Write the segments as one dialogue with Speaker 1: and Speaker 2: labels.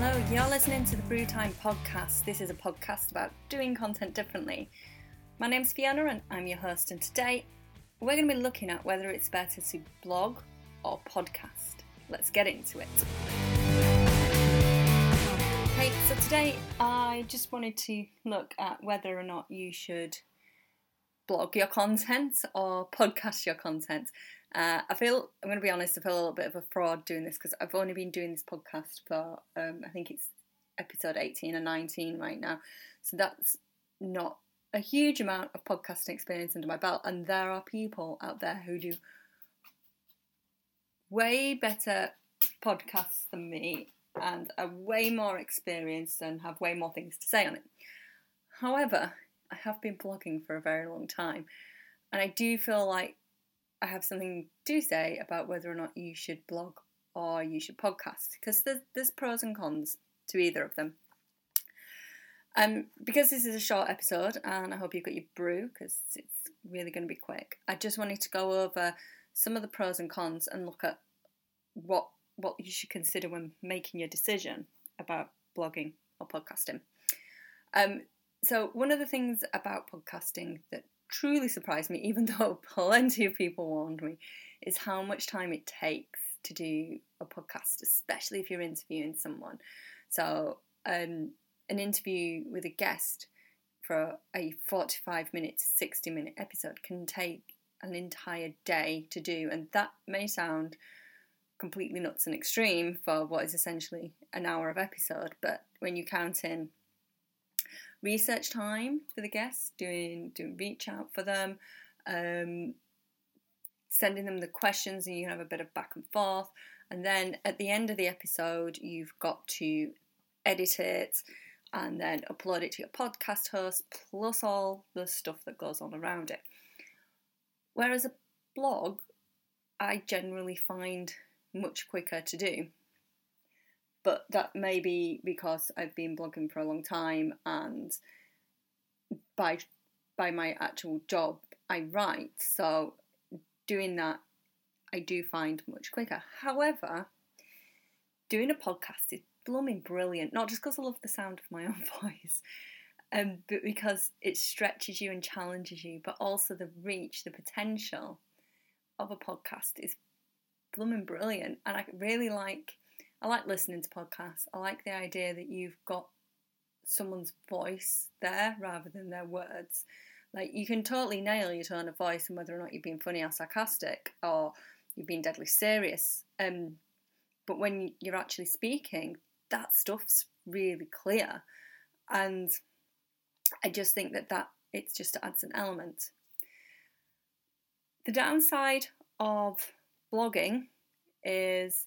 Speaker 1: Hello, you're listening to the Brew Time podcast. This is a podcast about doing content differently. My name's Fiona and I'm your host, and today we're going to be looking at whether it's better to blog or podcast. Let's get into it. Hey, so today I just wanted to look at whether or not you should blog your content or podcast your content. Uh, I feel, I'm going to be honest, I feel a little bit of a fraud doing this because I've only been doing this podcast for, um, I think it's episode 18 and 19 right now. So that's not a huge amount of podcasting experience under my belt. And there are people out there who do way better podcasts than me and are way more experienced and have way more things to say on it. However, I have been blogging for a very long time and I do feel like I have something to say about whether or not you should blog or you should podcast because there's, there's pros and cons to either of them. Um, because this is a short episode and I hope you've got your brew because it's really going to be quick, I just wanted to go over some of the pros and cons and look at what what you should consider when making your decision about blogging or podcasting. Um, so one of the things about podcasting that truly surprised me, even though plenty of people warned me, is how much time it takes to do a podcast, especially if you're interviewing someone. So, um, an interview with a guest for a 45 minute to 60 minute episode can take an entire day to do, and that may sound completely nuts and extreme for what is essentially an hour of episode, but when you count in research time for the guests, doing doing reach out for them, um, sending them the questions, and you can have a bit of back and forth. And then at the end of the episode, you've got to edit it and then upload it to your podcast host, plus all the stuff that goes on around it. Whereas a blog, I generally find much quicker to do but that may be because I've been blogging for a long time and by by my actual job I write. So doing that I do find much quicker. However doing a podcast is blooming brilliant not just because I love the sound of my own voice um, but because it stretches you and challenges you but also the reach the potential of a podcast is blooming brilliant. And I really like I like listening to podcasts. I like the idea that you've got someone's voice there rather than their words. Like you can totally nail your tone of voice and whether or not you're being funny or sarcastic or you've been deadly serious. Um, but when you're actually speaking, that stuff's really clear, and I just think that that it just adds an element. The downside of blogging is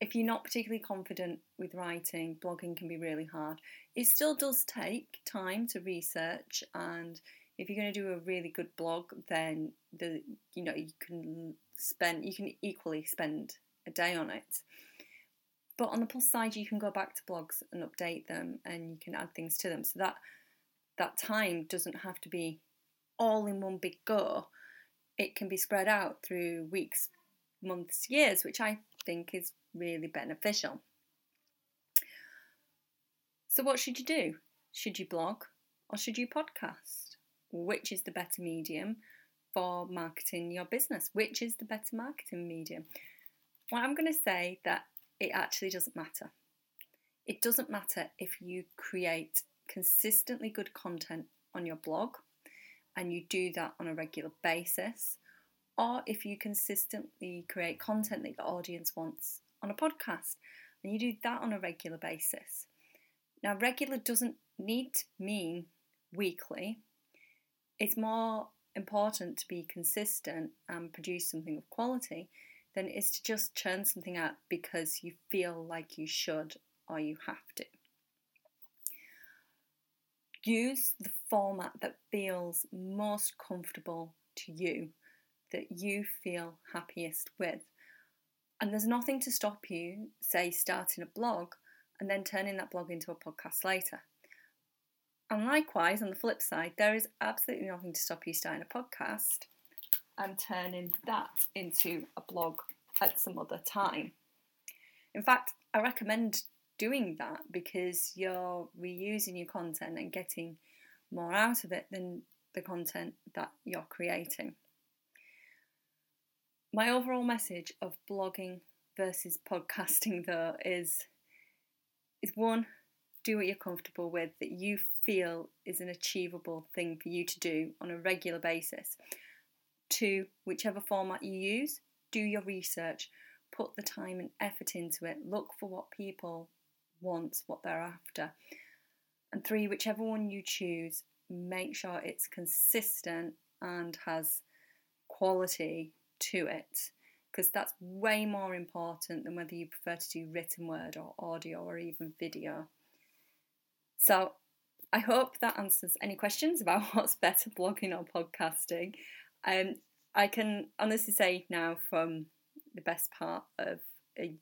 Speaker 1: if you're not particularly confident with writing, blogging can be really hard. It still does take time to research, and if you're going to do a really good blog, then the you know you can spend you can equally spend a day on it. But on the plus side, you can go back to blogs and update them, and you can add things to them. So that that time doesn't have to be all in one big go. It can be spread out through weeks, months, years, which I think is really beneficial. So, what should you do? Should you blog or should you podcast? Which is the better medium for marketing your business? Which is the better marketing medium? Well, I'm going to say that it actually doesn't matter. It doesn't matter if you create consistently good content on your blog and you do that on a regular basis, or if you consistently create content that your audience wants on a podcast and you do that on a regular basis. Now, regular doesn't need to mean weekly, it's more important to be consistent and produce something of quality than it is to just churn something out because you feel like you should or you have to. Use the format that feels most comfortable to you, that you feel happiest with. And there's nothing to stop you, say, starting a blog and then turning that blog into a podcast later. And likewise, on the flip side, there is absolutely nothing to stop you starting a podcast and turning that into a blog at some other time. In fact, I recommend doing that because you're reusing your content and getting more out of it than the content that you're creating. My overall message of blogging versus podcasting though is is one do what you're comfortable with that you feel is an achievable thing for you to do on a regular basis. Two, whichever format you use, do your research, put the time and effort into it, look for what people want, what they're after. And three, whichever one you choose, make sure it's consistent and has quality to it because that's way more important than whether you prefer to do written word or audio or even video. So, I hope that answers any questions about what's better, blogging or podcasting. Um, I can honestly say now, from the best part of a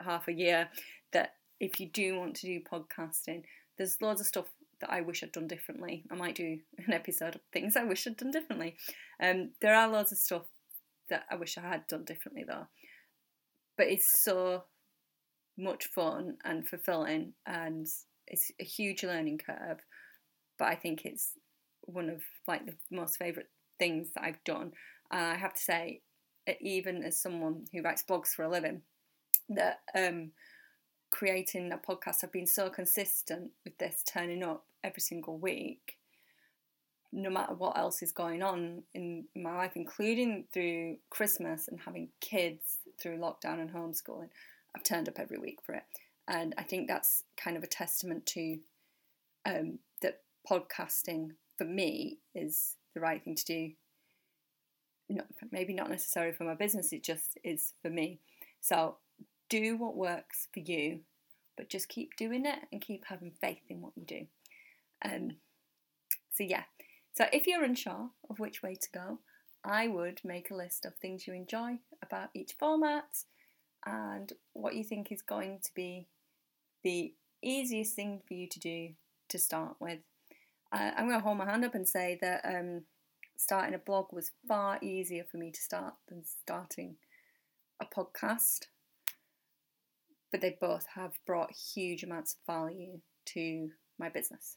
Speaker 1: half a year, that if you do want to do podcasting, there's loads of stuff that I wish I'd done differently. I might do an episode of things I wish I'd done differently. Um, there are loads of stuff that I wish I had done differently though. But it's so much fun and fulfilling, and it's a huge learning curve. But I think it's one of like the most favourite things that I've done. And I have to say, even as someone who writes blogs for a living, that um, creating a podcast, I've been so consistent with this turning up every single week, no matter what else is going on in my life, including through Christmas and having kids through lockdown and homeschooling. I've turned up every week for it. And I think that's kind of a testament to um, that podcasting for me is the right thing to do. Not, maybe not necessarily for my business, it just is for me. So do what works for you, but just keep doing it and keep having faith in what you do. Um, so, yeah, so if you're unsure of which way to go, I would make a list of things you enjoy about each format and what you think is going to be the easiest thing for you to do to start with. Uh, I'm going to hold my hand up and say that um, starting a blog was far easier for me to start than starting a podcast but they both have brought huge amounts of value to my business.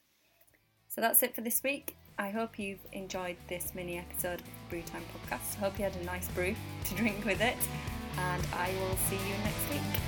Speaker 1: So that's it for this week. I hope you've enjoyed this mini episode of the Brewtime podcast. I hope you had a nice brew to drink with it, and I will see you next week.